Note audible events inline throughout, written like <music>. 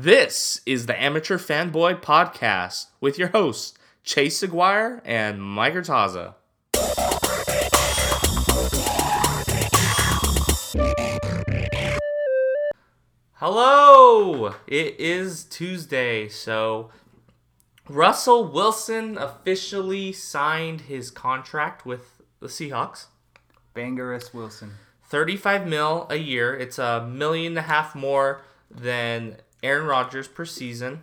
This is the Amateur Fanboy Podcast with your hosts, Chase Aguirre and Mike Urtaza. Hello! It is Tuesday, so Russell Wilson officially signed his contract with the Seahawks. Bangerous Wilson. 35 mil a year. It's a million and a half more than Aaron Rodgers per season.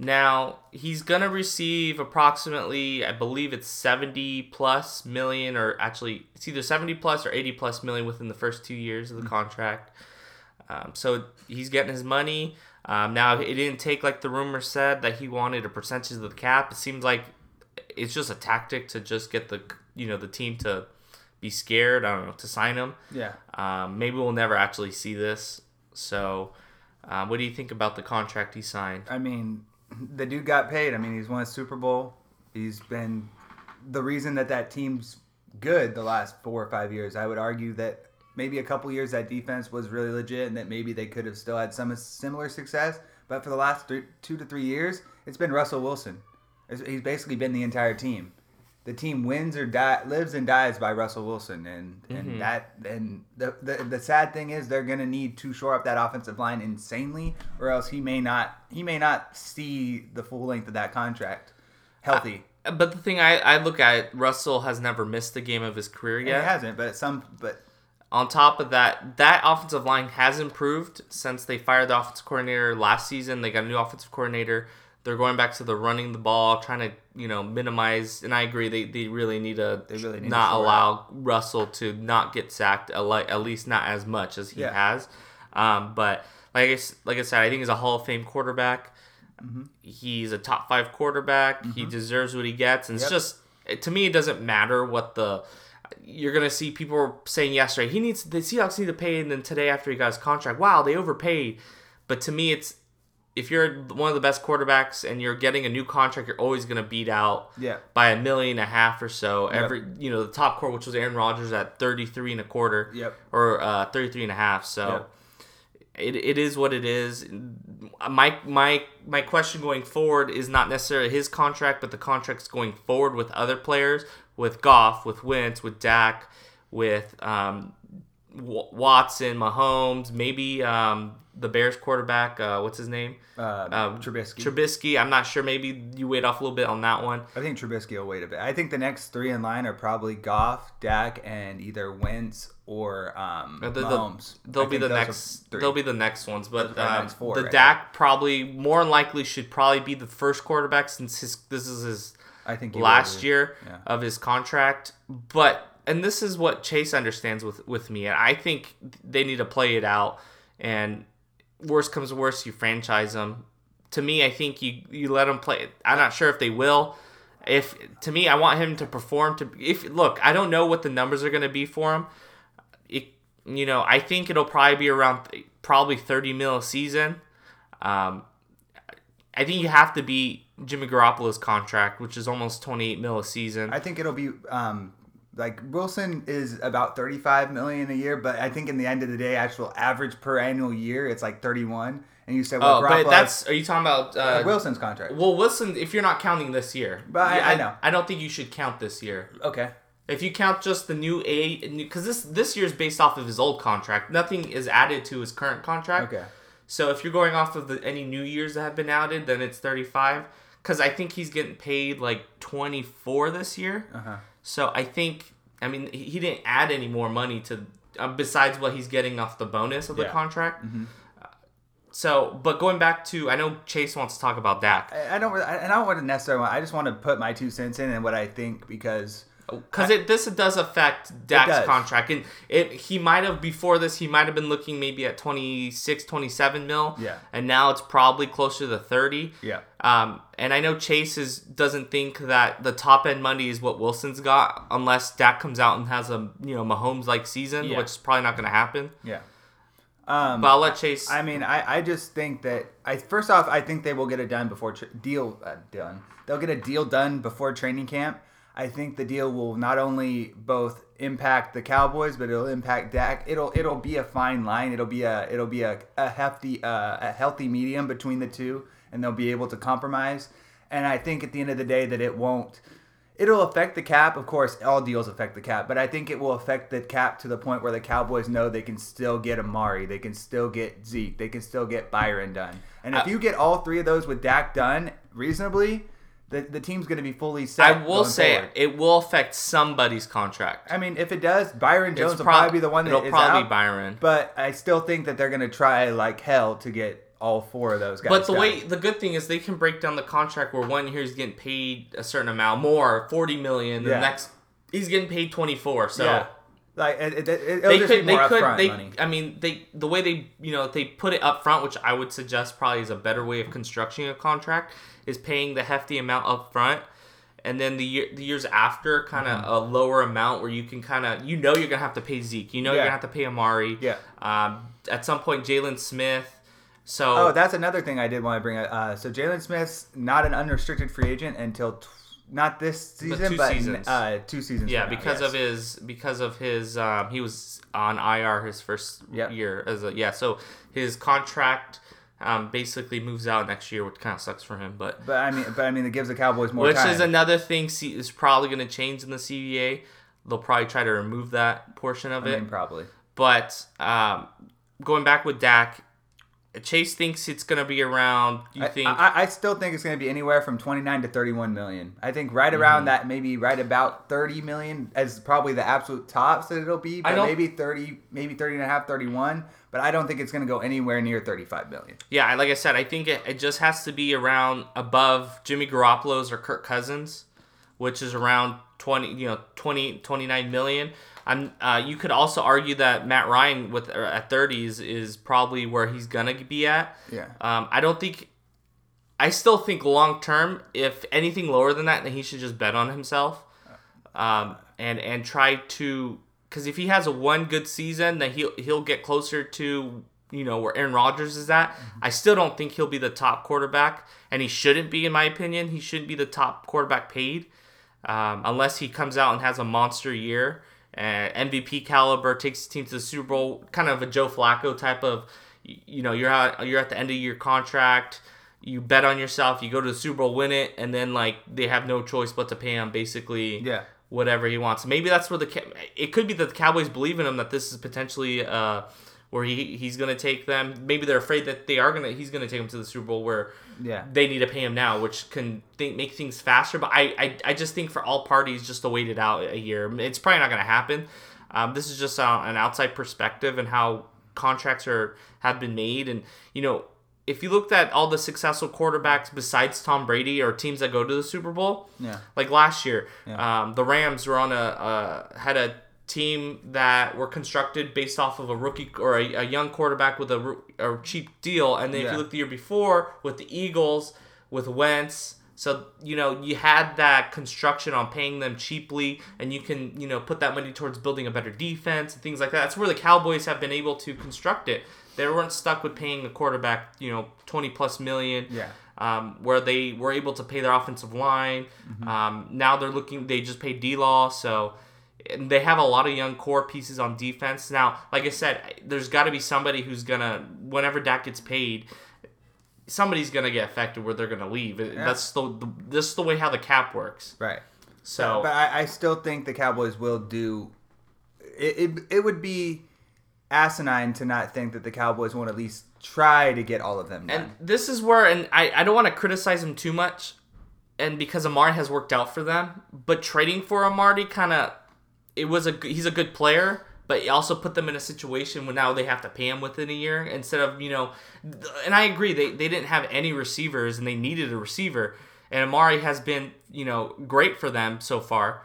Now, he's going to receive approximately, I believe it's 70 plus million, or actually, it's either 70 plus or 80 plus million within the first two years of the contract. Um, so he's getting his money. Um, now, it didn't take, like the rumor said, that he wanted a percentage of the cap. It seems like it's just a tactic to just get the, you know, the team to be scared, I don't know, to sign him. Yeah. Um, maybe we'll never actually see this. So, um, what do you think about the contract he signed? I mean, the dude got paid. I mean, he's won a Super Bowl. He's been the reason that that team's good the last four or five years. I would argue that maybe a couple years that defense was really legit and that maybe they could have still had some similar success. But for the last three, two to three years, it's been Russell Wilson. He's basically been the entire team. The team wins or die, lives and dies by Russell Wilson, and and Mhm. that and the, the the sad thing is they're gonna need to shore up that offensive line insanely, or else he may not he may not see the full length of that contract healthy. But the thing I, I look at, Russell has never missed a game of his career And yet. He hasn't, but some but On top of that, that offensive line has improved since they fired the offensive coordinator last season. They got a new offensive coordinator. They're going back to the running the ball, trying to you know minimize. And I agree, they, they really need to really need not allow Russell to not get sacked, at least not as much as he Yeah. has. Um, but like I, like I said, I think he's a Hall of Fame quarterback. Mm-hmm. He's a top five quarterback. He deserves what he gets, and it's just to me, it doesn't matter what the you're gonna see people saying yesterday he needs the Seahawks need to pay and then today after he got his contract wow they overpaid but to me it's if you're one of the best quarterbacks and you're getting a new contract you're always gonna beat out yeah, by a million and a half or so. Every you know the top core which was Aaron Rodgers at 33 and a quarter Yep. or uh, 33 and a half. So Yep. it, it is what it is. My my my question going forward is not necessarily his contract but the contracts going forward with other players with Goff with Wentz with Dak with um, W- Watson Mahomes maybe um, the Bears quarterback uh, what's his name uh, um, Trubisky. Trubisky I'm not sure maybe you wait off a little bit on that one I think Trubisky will wait a bit. I think the next three in line are probably Goff, Dak, and either Wentz or um, Uh, the- the- Mahomes. They'll I be the next. three. They'll be the next ones, but um, next four, the right? Dak probably more than likely should probably be the first quarterback since his this is his I think last year Yeah. of his contract. But and this is what Chase understands with with me, and I think they need to play it out. And worst comes worst, you franchise them. To me, I think you you let him play. I'm not sure if they will. If to me, I want him to perform. To if look, I don't know what the numbers are going to be for him. It, you know, I think it'll probably be around probably 30 mil a season. Um, I think you have to beat Jimmy Garoppolo's contract, which is almost 28 mil a season. I think it'll be um, like Wilson is about 35 million a year, but I think in the end of the day, actual average per annual year, it's like 31. And you said, well, oh, but that's are you talking about uh, Wilson's contract. Well, Wilson, if you're not counting this year, But I- Yeah, I know. I don't think you should count this year. Okay. If you count just the new A, because this this year is based off of his old contract, nothing is added to his current contract. Okay. So if you're going off of the, any new years that have been added, then it's 35. Because I think he's getting paid like 24 this year. Uh huh. So I think, I mean, he didn't add any more money to uh, besides what he's getting off the bonus of the Yeah. contract. Mhm. Uh, So, but going back to, I know Chase wants to talk about Dak I, I don't. I, and I don't want to necessarily. Want, I just want to put my two cents in and what I think because because it this does affect Dak's contract, and it he might have before this he might have been looking maybe at 26, 27 mil, Yeah. and now it's probably closer to 30. yeah. Um, and I know Chase is, doesn't think that the top end money is what Wilson's got unless Dak comes out and has a you know Mahomes like season, Yeah. which is probably not going to happen. Yeah. Um, But I'll let Chase. I mean, I, I just think that I first off, I think they will get it done before tra- deal uh, done. They'll get a deal done before training camp. I think the deal will not only both impact the Cowboys, but it'll impact Dak. It'll it'll be a fine line. It'll be a it'll be a, a hefty uh, a healthy medium between the two, and they'll be able to compromise. And I think at the end of the day that it won't. It'll affect the cap, of course. All deals affect the cap, but I think it will affect the cap to the point where the Cowboys know they can still get Amari, they can still get Zeke, they can still get Byron done. And if I- you get all three of those with Dak done reasonably, the, the team's going to be fully set. I will say forward. it will affect somebody's contract. I mean, if it does, Byron Jones It's will probably be the one that it'll probably out. be Byron. But I still think that they're going to try like hell to get all four of those guys. But the way the good thing is they can break down the contract where one year he's getting paid a certain amount more, forty million. The Yeah. next he's getting paid twenty four. So yeah, like it, it, it, it'll they just could be they could they money. I mean they the way they you know they put it up front, which I would suggest probably is a better way of constructing a contract, is paying the hefty amount up front. And then the year, the years after, kind of Mm-hmm. a lower amount where you can kind of you know you're gonna have to pay Zeke, you know you're gonna have to pay Amari, Yeah. Um, at some point Jalen Smith. So Oh, that's another thing I did want to bring up. Uh, so Jalen Smith's not an unrestricted free agent until t- not this season, two but, seasons. uh, two seasons. Yeah, from now, because yes. of his because of his um, he was on IR his first Yep. year as a yeah. So his contract um, basically moves out next year, which kind of sucks for him. But But I mean, but I mean, it gives the Cowboys more which time. is another thing C- is probably going to change in the CBA. They'll probably try to remove that portion of I it. mean, probably. but um, going back with Dak, Chase thinks it's going to be around. You I, think? I, I still think it's going to be anywhere from 29 to 31 million. I think right around Mm-hmm. that, maybe right about 30 million as probably the absolute tops that it'll be. But maybe 30, maybe 30 and a half, 31. But I don't think it's going to go anywhere near 35 million. Yeah, like I said, I think it, it just has to be around above Jimmy Garoppolo's or Kirk Cousins, which is around 20, you know, 20, 29 million. I'm, uh, you could also argue that Matt Ryan with uh, at 30s is, probably where he's gonna be at. Yeah. Um, I don't think. I still think long term, if anything lower than that, then he should just bet on himself, um, and and try to because if he has a one good season, then he'll he'll get closer to you know where Aaron Rodgers is at. I still don't think he'll be the top quarterback, and he shouldn't be in my opinion. He shouldn't be the top quarterback paid um, unless he comes out and has a monster year. Uh, MVP caliber takes the team to the Super Bowl, kind of a Joe Flacco type of, you know, you're at you're at the end of your contract, you bet on yourself, you go to the Super Bowl, win it, and then like they have no choice but to pay him basically Yeah. whatever he wants. Maybe that's where the it could be that the Cowboys believe in him that this is potentially uh where he he's gonna take them. Maybe they're afraid that they are gonna he's gonna take them to the Super Bowl where Yeah. they need to pay him now, which can think, make things faster. But I, I, I just think for all parties, just to wait it out a year, it's probably not going to happen. Um, this is just uh, an outside perspective and how contracts are have been made. And you know, if you looked at all the successful quarterbacks besides Tom Brady or teams that go to the Super Bowl, Yeah. like last year, Yeah. um, the Rams were on a uh, had a team that were constructed based off of a rookie or a, a young quarterback with a, a cheap deal, and then if you look the year before with the Eagles with Wentz. So you know you had that construction on paying them cheaply, and you can you know put that money towards building a better defense and things like that. That's where the Cowboys have been able to construct it. They weren't stuck with paying a quarterback you know twenty plus million Yeah. um, where they were able to pay their offensive line. Mm-hmm. Um, now they're looking. They just paid D Law, so and they have a lot of young core pieces on defense. Now, like I said, there's got to be somebody who's gonna whenever Dak gets paid. Somebody's gonna get affected where they're gonna leave. It- That's the, the this is the way how the cap works. Right. So But I, I still think the Cowboys will do. It, it, it would be asinine to not think that the Cowboys won't at least try to get all of them done. And this is where, and I, I don't want to criticize him too much, and because Amari has worked out for them, but trading for Amari kind of, it was a he's a good player, but it also put them in a situation where now they have to pay him within a year instead of you know, and I agree they they didn't have any receivers and they needed a receiver, and Amari has been you know great for them so far.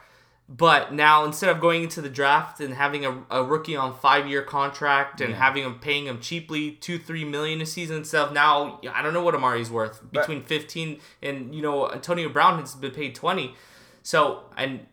But now instead of going into the draft and having a, a rookie on five year contract and having him paying him cheaply two three million a season instead of now I don't know what Amari's worth between fifteen and you know Antonio Brown has been paid twenty, so and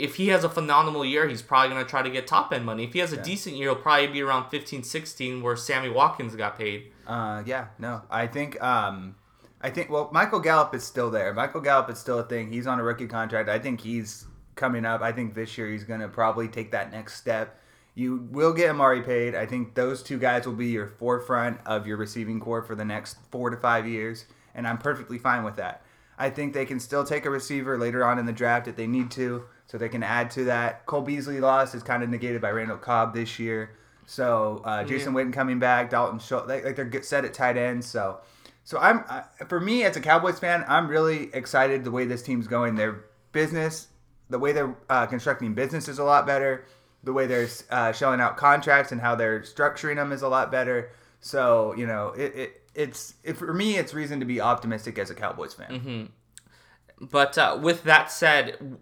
if he has a phenomenal year he's probably gonna try to get top end money. If he has a decent year he'll probably be around 15, 16 where Sammy Watkins got paid. Uh, yeah, no, I think um, I think well, Michael Gallup is still there. Michael Gallup is still a thing. He's on a rookie contract. I think he's coming up. I think this year he's going to probably take that next step. You will get Amari paid. I think those two guys will be your forefront of your receiving core for the next four to five years, and I'm perfectly fine with that. I think they can still take a receiver later on in the draft if they need to, so they can add to that. Cole Beasley loss is kind of negated by Randall Cobb this year. So uh, Jason Witten coming back, Dalton Schultz, like, like they're set at tight end. So, so I'm I, for me as a Cowboys fan, I'm really excited the way this team's going. Their business, the way they're uh, constructing business is a lot better. The way they're uh, shelling out contracts and how they're structuring them is a lot better. So you know, it, it it's it, for me, it's reason to be optimistic as a Cowboys fan. But uh, with that said,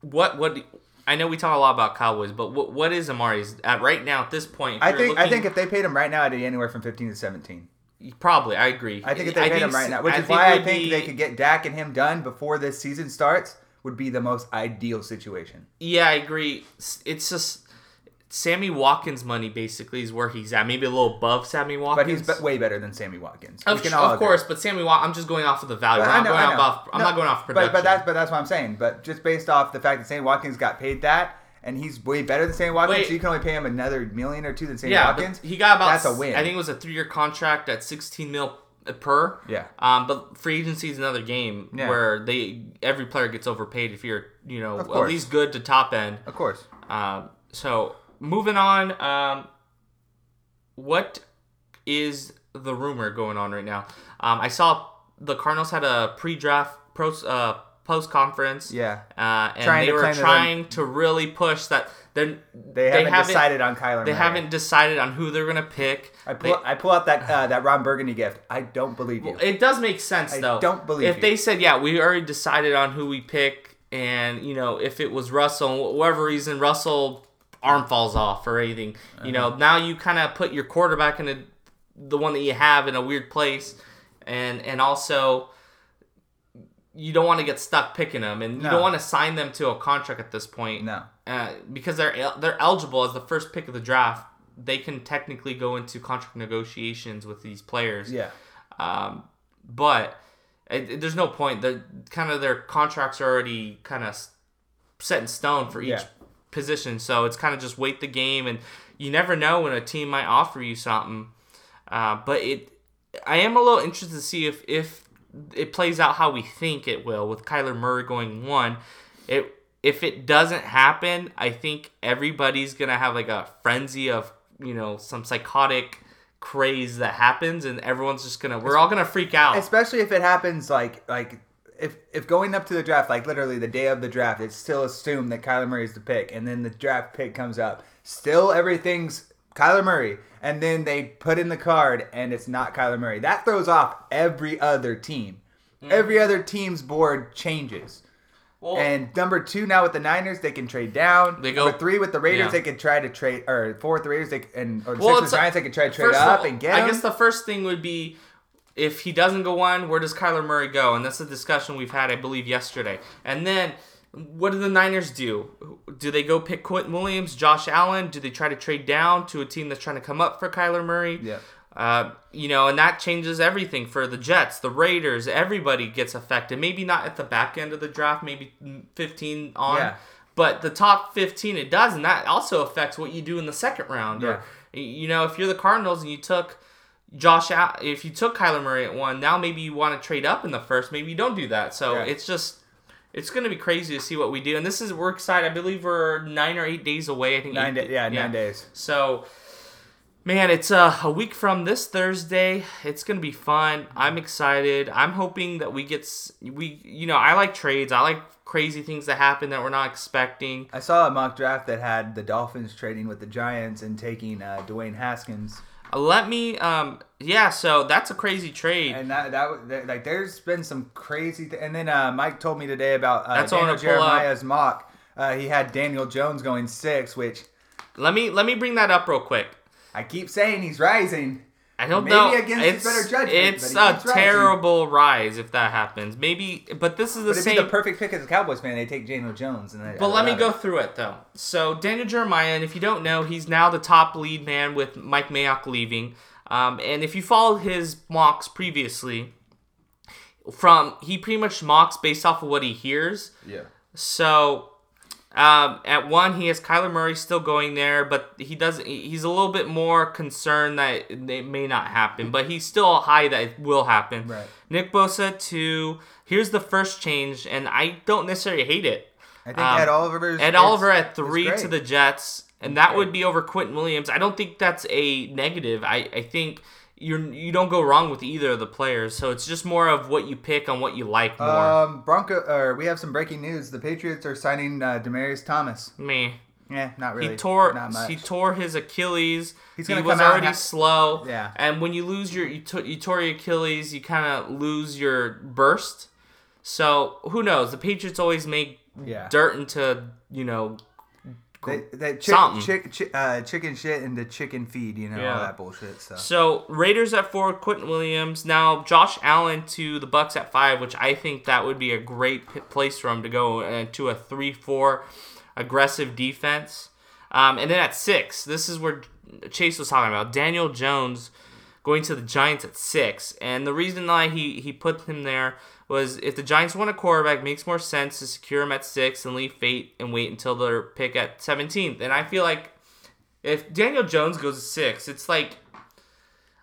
what what I know we talk a lot about Cowboys, but what what is Amari's at right now at this point? I think I think if they paid him right now, I'd be anywhere from 15 to 17. probably I agree. I think if they paid him right now, which I is why I think be- they could get Dak and him done before this season starts, would be the most ideal situation. Yeah, I agree. It's just Sammy Watkins' money basically is where he's at. Maybe a little above Sammy Watkins. But he's be- way better than Sammy Watkins. Of, can of course, but Sammy Watkins. I'm just going off of the value. But I'm I not going off. I'm No, not going off But, production. but that's but that's what I'm saying. But just based off the fact that Sammy Watkins got paid that, and he's way better than Sammy Watkins, Wait. so you can only pay him another million or two than Sammy yeah, Watkins. he got about. That's a win. I think it was a three-year contract at 16 mil per. Yeah. Um, but free agency is another game Yeah. where they every player gets overpaid if you're you know at least good to top end. Of course. Um, so moving on, um, what is the rumor going on right now? Um, I saw the Cardinals had a pre-draft pros, uh, post conference. Yeah. Uh, and Trying they were trying to really push that. They're, They haven't, decided on Kyler. They Murray. haven't decided on who they're gonna pick. I They- pull, I pull out that uh, that Ron Burgundy gift. I don't believe you. it does make sense I though. don't believe it. if you. they said, "Yeah, we already decided on who we pick," and you know, if it was Russell, whatever reason Russell arm falls off or anything, you know, Uh-huh. now you kind of put your quarterback in a, the one that you have in a weird place, and and also you don't want to get stuck picking them, and you No. don't want to sign them to a contract at this point. No. uh, because they're they're eligible as the first pick of the draft. They can technically go into contract negotiations with these players. Yeah. Um, but it, it- there's no point. The kind of their contracts are already kind of set in stone for each Yeah. Position. So it's kind of just wait the game, and you never know when a team might offer you something. Uh, but it, I am a little interested to see if if it plays out how we think it will with Kyler Murray going one. It if it doesn't happen, I think everybody's gonna have like a frenzy of you know some psychotic craze that happens, and everyone's just gonna we're all gonna freak out. Especially if it happens like like if if going up to the draft, like literally the day of the draft, it's still assumed that Kyler Murray is the pick, and then the draft pick comes up. Still everything's Kyler Murray, and then they put in the card and it's not Kyler Murray. That throws off every other team. Hmm. Every other team's board changes. Well, And number two now with the Niners, they can trade down. They go- number three with the Raiders, yeah. they could try to trade, or four with the Raiders, they and or the Well, six with the a- Giants, they could try to trade up all, and get I guess the first thing would be if he doesn't go one, where does Kyler Murray go? And that's a discussion we've had, I believe, yesterday. And then what do the Niners do? Do they go pick Quinnen Williams, Josh Allen? Do they try to trade down to a team that's trying to come up for Kyler Murray? Yeah. Uh, you know, and that changes everything for the Jets, the Raiders. Everybody gets affected. Maybe not at the back end of the draft, maybe 15 on. Yeah. But the top 15, it does, and that also affects what you do in the second round. Or, you know, if you're the Cardinals and you took Josh if you took Kyler Murray at one, now maybe you want to trade up in the first. Maybe you don't do that. So Yeah. it's just, it's going to be crazy to see what we do. And this is, we're excited. I believe we're nine or eight days away. I think Nine eight- days, yeah, nine days. So, man, it's uh, a week from this Thursday. It's gonna be fun. I'm excited. I'm hoping that we get we. You know, I like trades. I like crazy things that happen that we're not expecting. I saw a mock draft that had the Dolphins trading with the Giants and taking uh, Dwayne Haskins, Let me. Um. Yeah. So that's a crazy trade. and that that was- that- like there's been some crazy. Th- and then uh, Mike told me today about uh, That's Daniel. Jeremiah's mock. Uh, he had Daniel Jones going six, which Let me let me bring that up real quick. I keep saying he's rising. I don't Maybe know. against his it's, better judgment, It's a keeps rising. terrible rise if that happens. Maybe, but this is the But it'd same. be the perfect pick as a Cowboys fan. They take Daniel Jones, and I, But I let me go it. through it though. So Daniel Jeremiah, and if you don't know, he's now the top lead man with Mike Mayock leaving. Um, and if you followed his mocks previously, from he pretty much mocks based off of what he hears. Yeah. So um, at one, he has Kyler Murray still going there, but he doesn't. He's a little bit more concerned that it may not happen, but he's still high that it will happen. Right. Nick Bosa two. Here's the first change, and I don't necessarily hate it. I think Um, Ed Oliver. Ed Oliver at three to the Jets, and that would be over Quinnen Williams. I don't think that's a negative. I, I think you're you don't go wrong with either of the players. So it's just more of what you pick on what you like more. Um, Bronco. Or we have some breaking news. The Patriots are signing uh, Demaryius Thomas. Me. Yeah, not really. He tore Not much. he tore his Achilles. He's he gonna was come out already slow. Yeah. And when you lose your you, t- you tore your Achilles, you kind of lose your burst. So who knows? The Patriots always make Yeah. dirt into you know. They, they chick, chick, chick, uh, chicken shit into chicken feed. You know Yeah. all that bullshit. So So Raiders at four, Quinnen Williams. Now Josh Allen to the Bucks at five, which I think that would be a great place for him to go uh, to a three-four aggressive defense. Um, and then at six, this is where Chase was talking about Daniel Jones going to the Giants at six. And the reason why he he put him there was if the Giants want a quarterback, it makes more sense to secure him at six and leave Fate and wait until their pick at 17th. And I feel like if Daniel Jones goes to six, it's like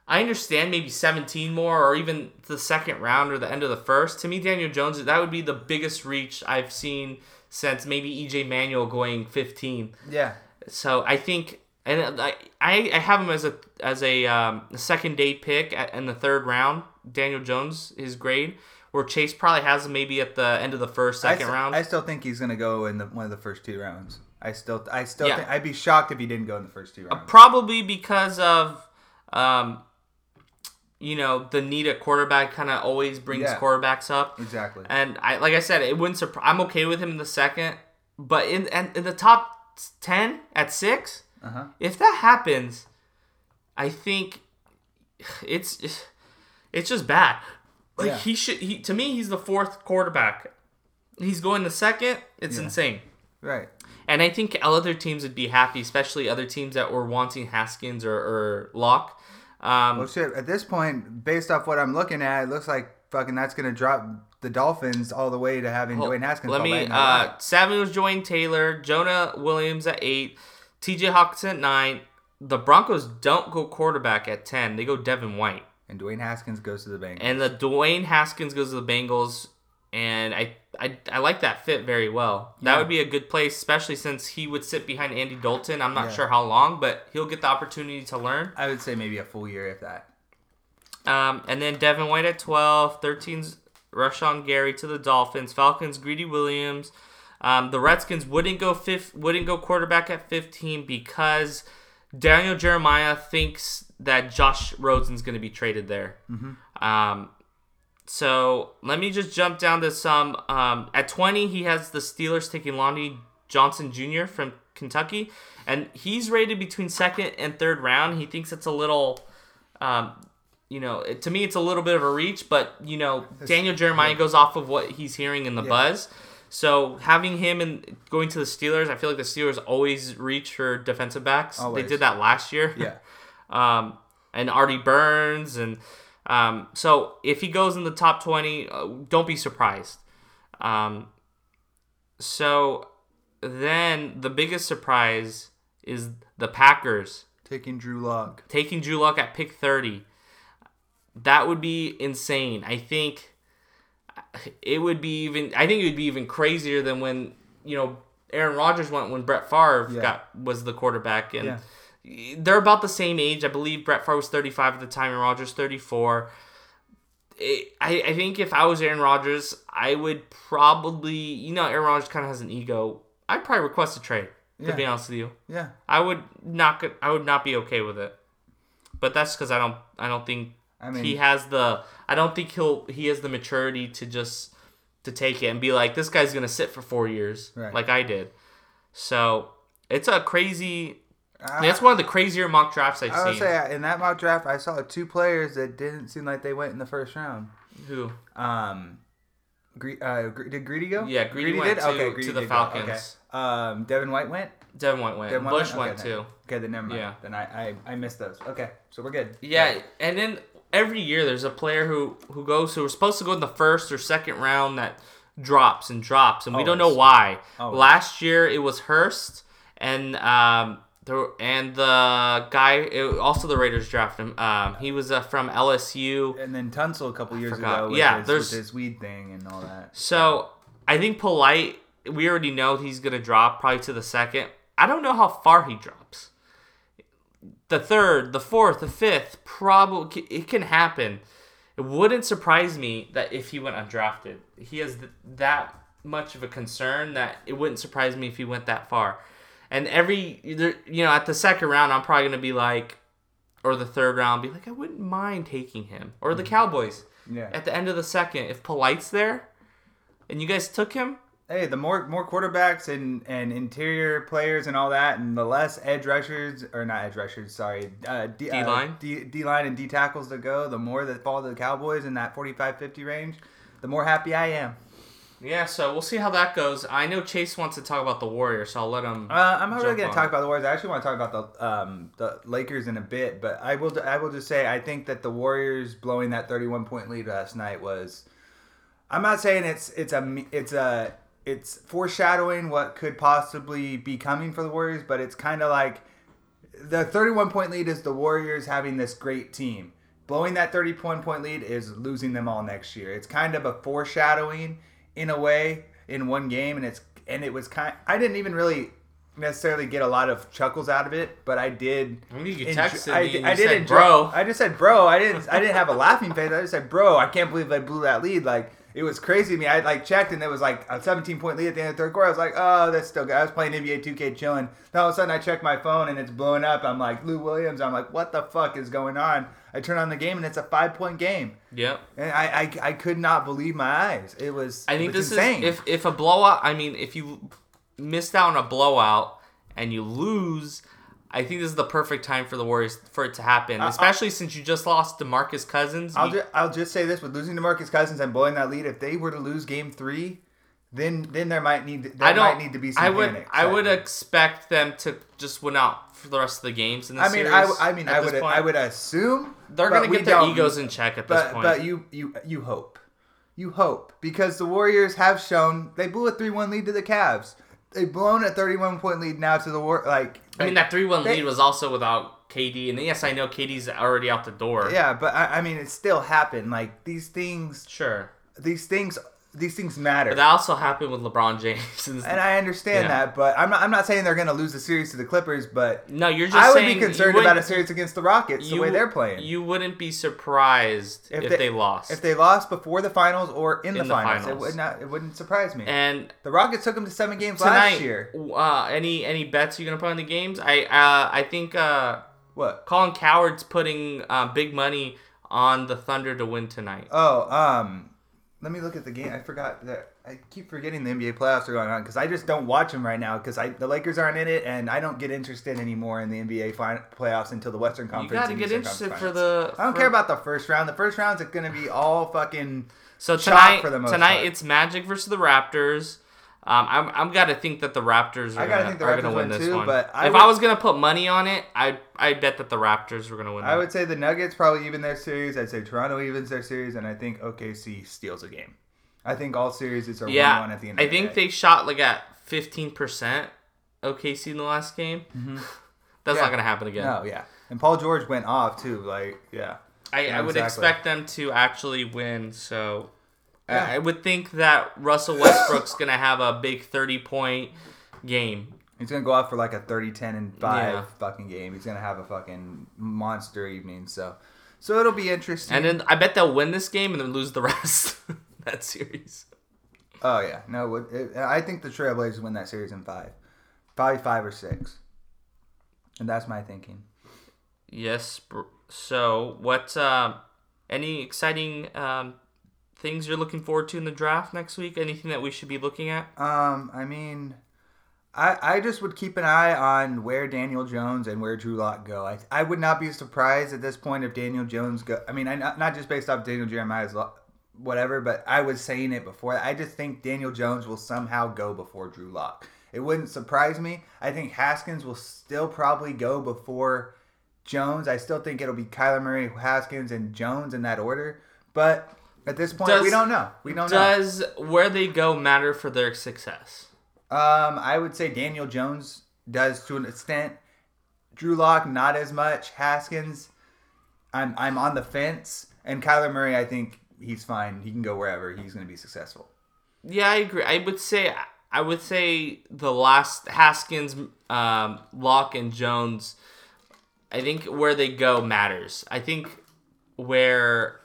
I understand maybe 17 more or even the second round or the end of the first. To me, Daniel Jones, that would be the biggest reach I've seen since maybe EJ Manuel going 15. yeah, So I think, and I I I have him as a as a um, second day pick in the third round. Daniel Jones, his grade, where Chase probably has him maybe at the end of the first, I, second round. I still think he's gonna go in the, one of the first two rounds. I still, I still, Yeah. think, I'd be shocked if he didn't go in the first two rounds. Probably because of, um, you know, the need at quarterback kind of always brings Yeah. quarterbacks up. exactly. And I, like I said, it wouldn't surprise. I'm okay with him in the second, but in and in the top ten at six, Uh huh. if that happens, I think it's it's just bad. Like Yeah. he should. He to me, he's the fourth quarterback. He's going the second. It's Yeah. insane. Right. And I think other teams would be happy, especially other teams that were wanting Haskins or, or Lock. Um, Well, shit. At this point, based off what I'm looking at, it looks like fucking that's gonna drop the Dolphins all the way to having well, Dwayne Haskins. let me. back in the Uh. Samuel's joined Taylor, Jonah Williams at eight, T.J. Hockenson at nine. The Broncos don't go quarterback at ten; they go Devin White. And Dwayne Haskins goes to the Bengals. And the Dwayne Haskins goes to the Bengals, and I I, I like that fit very well. That would be a good place, especially since he would sit behind Andy Dalton. I'm not Yeah. sure how long, but he'll get the opportunity to learn. I would say maybe a full year if that. Um, and then Devin White at 12, 13's Rashan Gary to the Dolphins, Falcons Greedy Williams. Um, the Redskins wouldn't go fifth, wouldn't go quarterback at 15 because Daniel Jeremiah thinks that Josh Rosen's going to be traded there. Um, so let me just jump down to some. Um, at 20, he has the Steelers taking Lonnie Johnson Jr. from Kentucky, and he's rated between second and third round. He thinks it's a little, um, you know, it, to me, it's a little bit of a reach, but you know, Daniel Jeremiah goes off of what he's hearing in the Yeah. buzz. So having him and going to the Steelers, I feel like the Steelers always reach for defensive backs. Always. They did that last year. Yeah. Um, and Artie Burns, and um, so if he goes in the top twenty, uh, don't be surprised. Um, so then the biggest surprise is the Packers Taking Drew Lock. taking Drew Lock at pick 30. That would be insane. I think it would be even I think it would be even crazier than when, you know, Aaron Rodgers went when Brett Favre Yeah. got was the quarterback and Yeah. They're about the same age. I believe Brett Favre was 35 at the time and Rodgers 34. It, I, I think if I was Aaron Rodgers, I would probably, you know, Aaron Rodgers kind of has an ego. I'd probably request a trade, to Yeah. be honest with you. Yeah. I would not I would not be okay with it. But that's because I don't I don't think I mean, he has the I don't think he'll he has the maturity to just to take it and be like this guy's gonna sit for four years Right. like I did. So it's a crazy. I, That's one of the crazier mock drafts I've I would seen. say in that mock draft, I saw two players that didn't seem like they went in the first round. Who? Um, Gre- uh, Gre- did Greedy go? Yeah, Greedy went to- to the did go. Falcons. Okay. Um, Devin White went. Devin White went. Devin White Bush went? Okay, too. Okay, then never mind. Yeah. Then I, I I missed those. Okay, so we're good. Yeah, and then every year there's a player who who goes who was supposed to go in the first or second round that drops and drops, and we don't know Always. why. Always. Last year it was Hurst, and um, the and the guy it, also the Raiders drafted him. Um, he was uh, from LSU. And then Tunsil a couple years ago with, Yeah, his, there's- his weed thing and all that. So I think Polite. We already know he's gonna drop probably to the second. I don't know how far he drops. The third, the fourth, the fifth, probably it can happen. It wouldn't surprise me that if he went undrafted, he has th- that much of a concern that it wouldn't surprise me if he went that far. And every you know at the second round, I'm probably gonna be like, or the third round, be like, I wouldn't mind taking him or the Cowboys Yeah. at the end of the second if Polite's there, and you guys took him. Hey, the more more quarterbacks and, and interior players and all that, and the less edge rushers or not edge rushers, sorry, uh, D, uh, D-line? D, D line and D tackles to go, the more that fall to the Cowboys in that 45-50 range, the more happy I am. Yeah, so we'll see how that goes. I know Chase wants to talk about the Warriors, so I'll let him. Uh, I'm not really going to talk about the Warriors. I actually want to talk about the um, the Lakers in a bit, but I will I will just say I think that the Warriors blowing that 31 point lead last night was. I'm not saying it's it's a it's a it's foreshadowing what could possibly be coming for the Warriors, but it's kind of like the 31 point lead is the Warriors having this great team. Blowing that 31 point lead is losing them all next year. It's kind of a foreshadowing in a way in one game, and it's and it was kind. I didn't even really necessarily get a lot of chuckles out of it, but I did. I mean, you texted I, me I did said, enjoy, "Bro." I just said, bro. I didn't. I didn't have a laughing face. I just said, bro. I can't believe I blew that lead. Like it was crazy to me. I like checked and it was like a 17 point lead at the end of the third quarter. I was like, oh, that's still good. I was playing NBA 2K chilling. Then all of a sudden I check my phone and it's blowing up. I'm like Lou Williams. I'm like, what the fuck is going on? I turn on the game and it's a five point game. Yep. And I, I, I could not believe my eyes. It was. I think this insane. is if if a blowout. I mean, if you missed out on a blowout and you lose, I think this is the perfect time for the Warriors for it to happen. Especially since you just lost Demarcus Cousins. I'll just I'll just say this: with losing Demarcus Cousins and blowing that lead, if they were to lose Game Three, then then there might need there I don't. might need to be some I would. panic. I would expect them to just win out for the rest of the games in the I mean, series. I, I mean, I would point. I would assume They're gonna get their egos in check at this But point. but you you you hope, you hope because the Warriors have shown they blew a three one lead to the Cavs. They've blown a thirty one point lead now to the war. Like I mean, that three one they- lead was also without KD, and yes, I know KD's already out the door. yeah, but I, I mean, it still happened. Like these things, Sure. these things, these things matter. But that also happened with LeBron James. <laughs> and- and I understand Yeah. that, but I'm not. I'm not saying they're going to lose the series to the Clippers, but no, you're just I would be concerned about a series against the Rockets the way they're playing. You wouldn't be surprised if, they, lost. if they lost before the finals or in, the, In the finals, it would not. It wouldn't surprise me. and the Rockets took them to seven games tonight, last year. uh, any any bets you're gonna put on the games? I uh, I think uh, What? Colin Cowherd's putting uh, big money on the Thunder to win tonight. Oh, um, let me look at the game. I forgot that. I keep forgetting the NBA playoffs are going on because I just don't watch them right now because I the Lakers aren't in it and I don't get interested anymore in the NBA fin- playoffs until the Western Conference. You got to get Eastern interested for the. I don't for- care about the first round. The first round's are going to be all fucking. So tonight, for the most tonight part. it's Magic versus the Raptors. Um, I'm, I'm got to think that the Raptors are gonna, the are Raptors gonna win win this too, one. but I if would- I was gonna put money on it, I I bet that the Raptors were gonna win. I that. would say the Nuggets probably even their series. I'd say Toronto evens their series, and I think OKC steals a game. I think all series are yeah, one-one at the end. I of the think day. they shot like at 15 percent OKC in the last game. <sighs> That's Mm-hmm. Yeah. not gonna happen again. No, yeah, and Paul George went off too. Like, yeah, I, Yeah, I would exactly. expect them to actually win. So Yeah. I would think that Russell Westbrook's gonna have a big 30 point game. he's gonna go off for like a 30, 10, and five Yeah. fucking game. He's gonna have a fucking monster evening. So, so it'll be interesting. And then I bet they'll win this game and then lose the <laughs> rest that series. oh yeah, no, it, I think the Trailblazers win that series in five, probably five or six, and that's my thinking. Yes. So, what? Uh, any exciting um, things you're looking forward to in the draft next week? Anything that we should be looking at? Um, I mean, I I just would keep an eye on where Daniel Jones and where Drew Lock go. I I would not be surprised at this point if Daniel Jones go. I mean, I not, just based off Daniel Jeremiah's whatever, but I was saying it before. I just think Daniel Jones will somehow go before Drew Lock. It wouldn't surprise me. I think Haskins will still probably go before Jones. I still think it'll be Kyler Murray, Haskins, and Jones in that order. But at this point, Does- we don't know. We don't know. Does where they go matter for their success? Um, I would say Daniel Jones does to an extent. Drew Lock not as much. Haskins, I'm I'm on the fence. And Kyler Murray, I think he's fine. He can go wherever. He's going to be successful. Yeah, I agree. I would say I would say the last Haskins, um, Lock, and Jones. I think where they go matters. I think where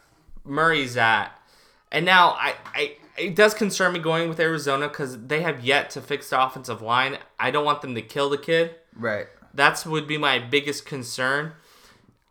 Murray's at, and now I, I it does concern me going with Arizona because they have yet to fix the offensive line. I don't want them to kill the kid. Right. That's would be my biggest concern.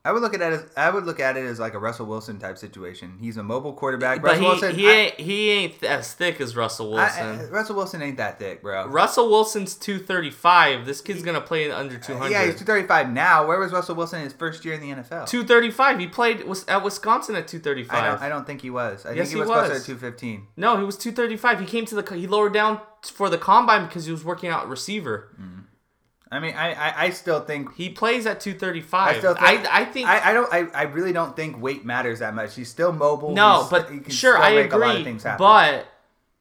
I would look at it as I would look at it as like a Russell Wilson type situation. He's a mobile quarterback. But Russell he, Wilson, he I- ain't he ain't as thick as Russell Wilson. I- Russell Wilson ain't that thick, bro. Russell Wilson's two thirty five. This kid's gonna play under two hundred. Yeah, he's 235 now. Where was Russell Wilson in his first year in the NFL? 235. He played was at Wisconsin at 235. I don't, I don't think he was. I Yes, think he he was closer to 215. no, he was 235. He came to the he lowered down for the combine because he was working out receiver. Mm. I mean, I, I, I still think He plays at 235. I still think I, I think I, I don't I, I really don't think weight matters that much. He's still mobile. no, He's- but sure I make a lot of agree. things happen. But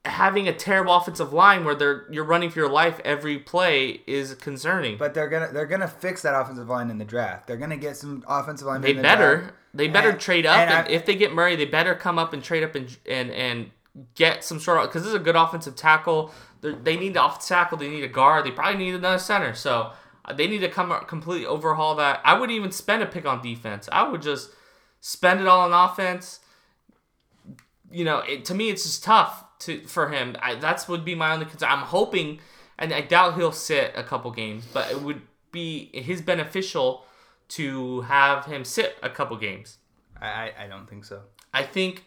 having a terrible offensive line where they're you're running for your life every play is concerning. but they're gonna they're gonna fix that offensive line in the draft. They're gonna get some offensive line. they in the better draft. they better And- trade up and and, if they get Murray they better come up and trade up and and and get some sort of because this is a good offensive tackle they need the offensive tackle they need a guard they probably need another center so uh, they need to come completely overhaul that I wouldn't even spend a pick on defense I would just spend it all on offense you know it, to me it's just tough to for him I, that's would be my only concern I'm hoping and I doubt he'll sit a couple games but it would be his beneficial to have him sit a couple games. I, I don't think so. I think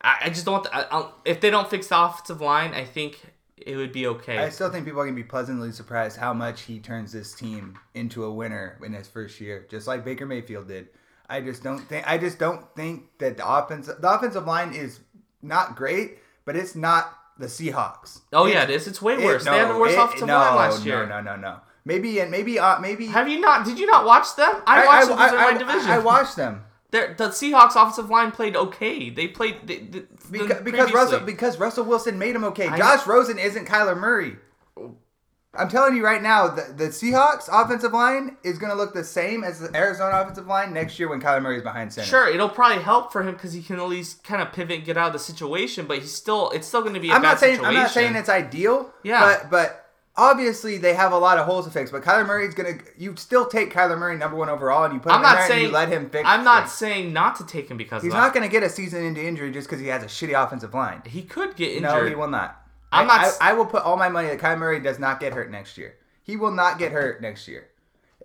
I, I just don't. The, I, if they don't fix the offensive line, I think it would be okay. I still think people are gonna be pleasantly surprised how much he turns this team into a winner in his first year, just like Baker Mayfield did. I just don't think I just don't think that the offense the offensive line is not great, but it's not the Seahawks. oh It's- yeah, it is. It's way it- worse. they had the worst it- offensive no, line last year. No, no, no, no. Maybe and maybe uh, maybe Have you not? Did you not watch them? I watched them because they're I, my division. I watched them the Seahawks offensive line played okay. They played they, because, because Russell because Russell Wilson made him okay. I- Josh Rosen isn't Kyler Murray. I'm telling you right now, the, the Seahawks offensive line is going to look the same as the Arizona offensive line next year when Kyler Murray is behind center. Sure, it'll probably help for him because he can at least kind of pivot and get out of the situation. But he's still, it's still going to be a I'm not saying situation. I'm not saying it's ideal. Yeah. But but obviously they have a lot of holes to fix. But Kyler Murray's gonna you still take Kyler Murray number one overall and you put him I'm in not there and saying you let him fix. I'm not things. saying not to take him because He's of that. not gonna get a season into injury just because he has a shitty offensive line. He could get injured. No, he will not. I'm I, not s- I, I will put all my money that Kyler Murray does not get hurt next year. He will not get hurt next year.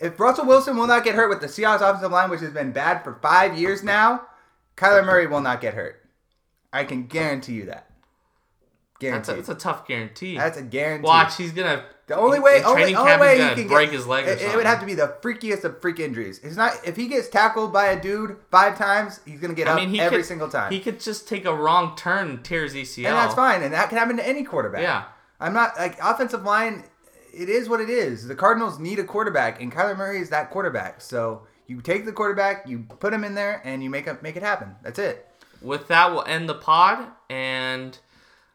If Russell Wilson will not get hurt with the Seahawks offensive line, which has been bad for five years now, Kyler Murray will not get hurt. I can guarantee you that. That's a, that's a tough guarantee. That's a guarantee. Watch, he's gonna. The only way, in only, only way he can break get, his leg or it, something. it would have to be the freakiest of freak injuries. It's not if he gets tackled by a dude five times, he's gonna get I up mean, he every could, single time, He could just take a wrong turn, and tear his ACL, and that's fine. And that can happen to any quarterback. Yeah. I'm not like offensive line. It is what it is. The Cardinals need a quarterback, and Kyler Murray is that quarterback. So you take the quarterback, you put him in there, and you make it make it happen. That's it. With that, we'll end the pod, and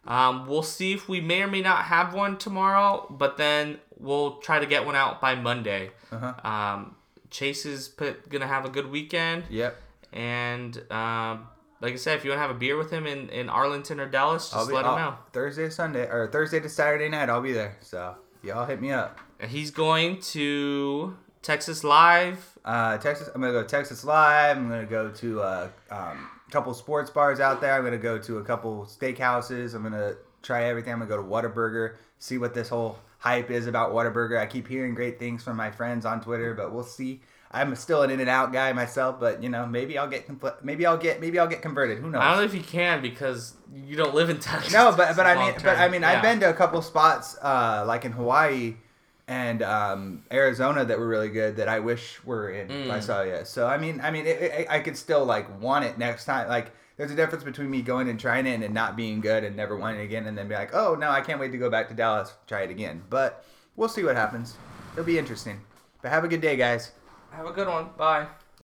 um, we'll see if we may or may not have one tomorrow. But then we'll try to get one out by Monday. Uh-huh. Um, Chase is put, gonna have a good weekend, Yep. and um, like I said, if you want to have a beer with him in, in Arlington or Dallas, just be let him I'll- know. Thursday, to Sunday, or Thursday to Saturday night. I'll be there. So y'all hit me up. He's going to Texas Live. Uh, Texas. I'm gonna go to Texas Live. I'm gonna go to a um, couple sports bars out there. I'm gonna go to a couple steakhouses. I'm gonna try everything. I'm gonna go to Whataburger. See what this whole hype is about Whataburger. I keep hearing great things from my friends on Twitter, but we'll see. I'm still an In and Out guy myself, but you know maybe I'll get maybe I'll get maybe I'll get converted. Who knows? I don't know if you can because you don't live in Texas. No, but but I mean, long but. I mean, Yeah. I've been to a couple spots uh, like in Hawaii and um, Arizona that were really good that I wish were in Mm. Visalia. So I mean, I mean, it, it, I could still like want it next time. Like, there's a difference between me going and trying it and not being good and never wanting it again, and then be like, oh no, I can't wait to go back to Dallas, try it again. But we'll see what happens. It'll be interesting. But have a good day, guys. Have a good one. Bye.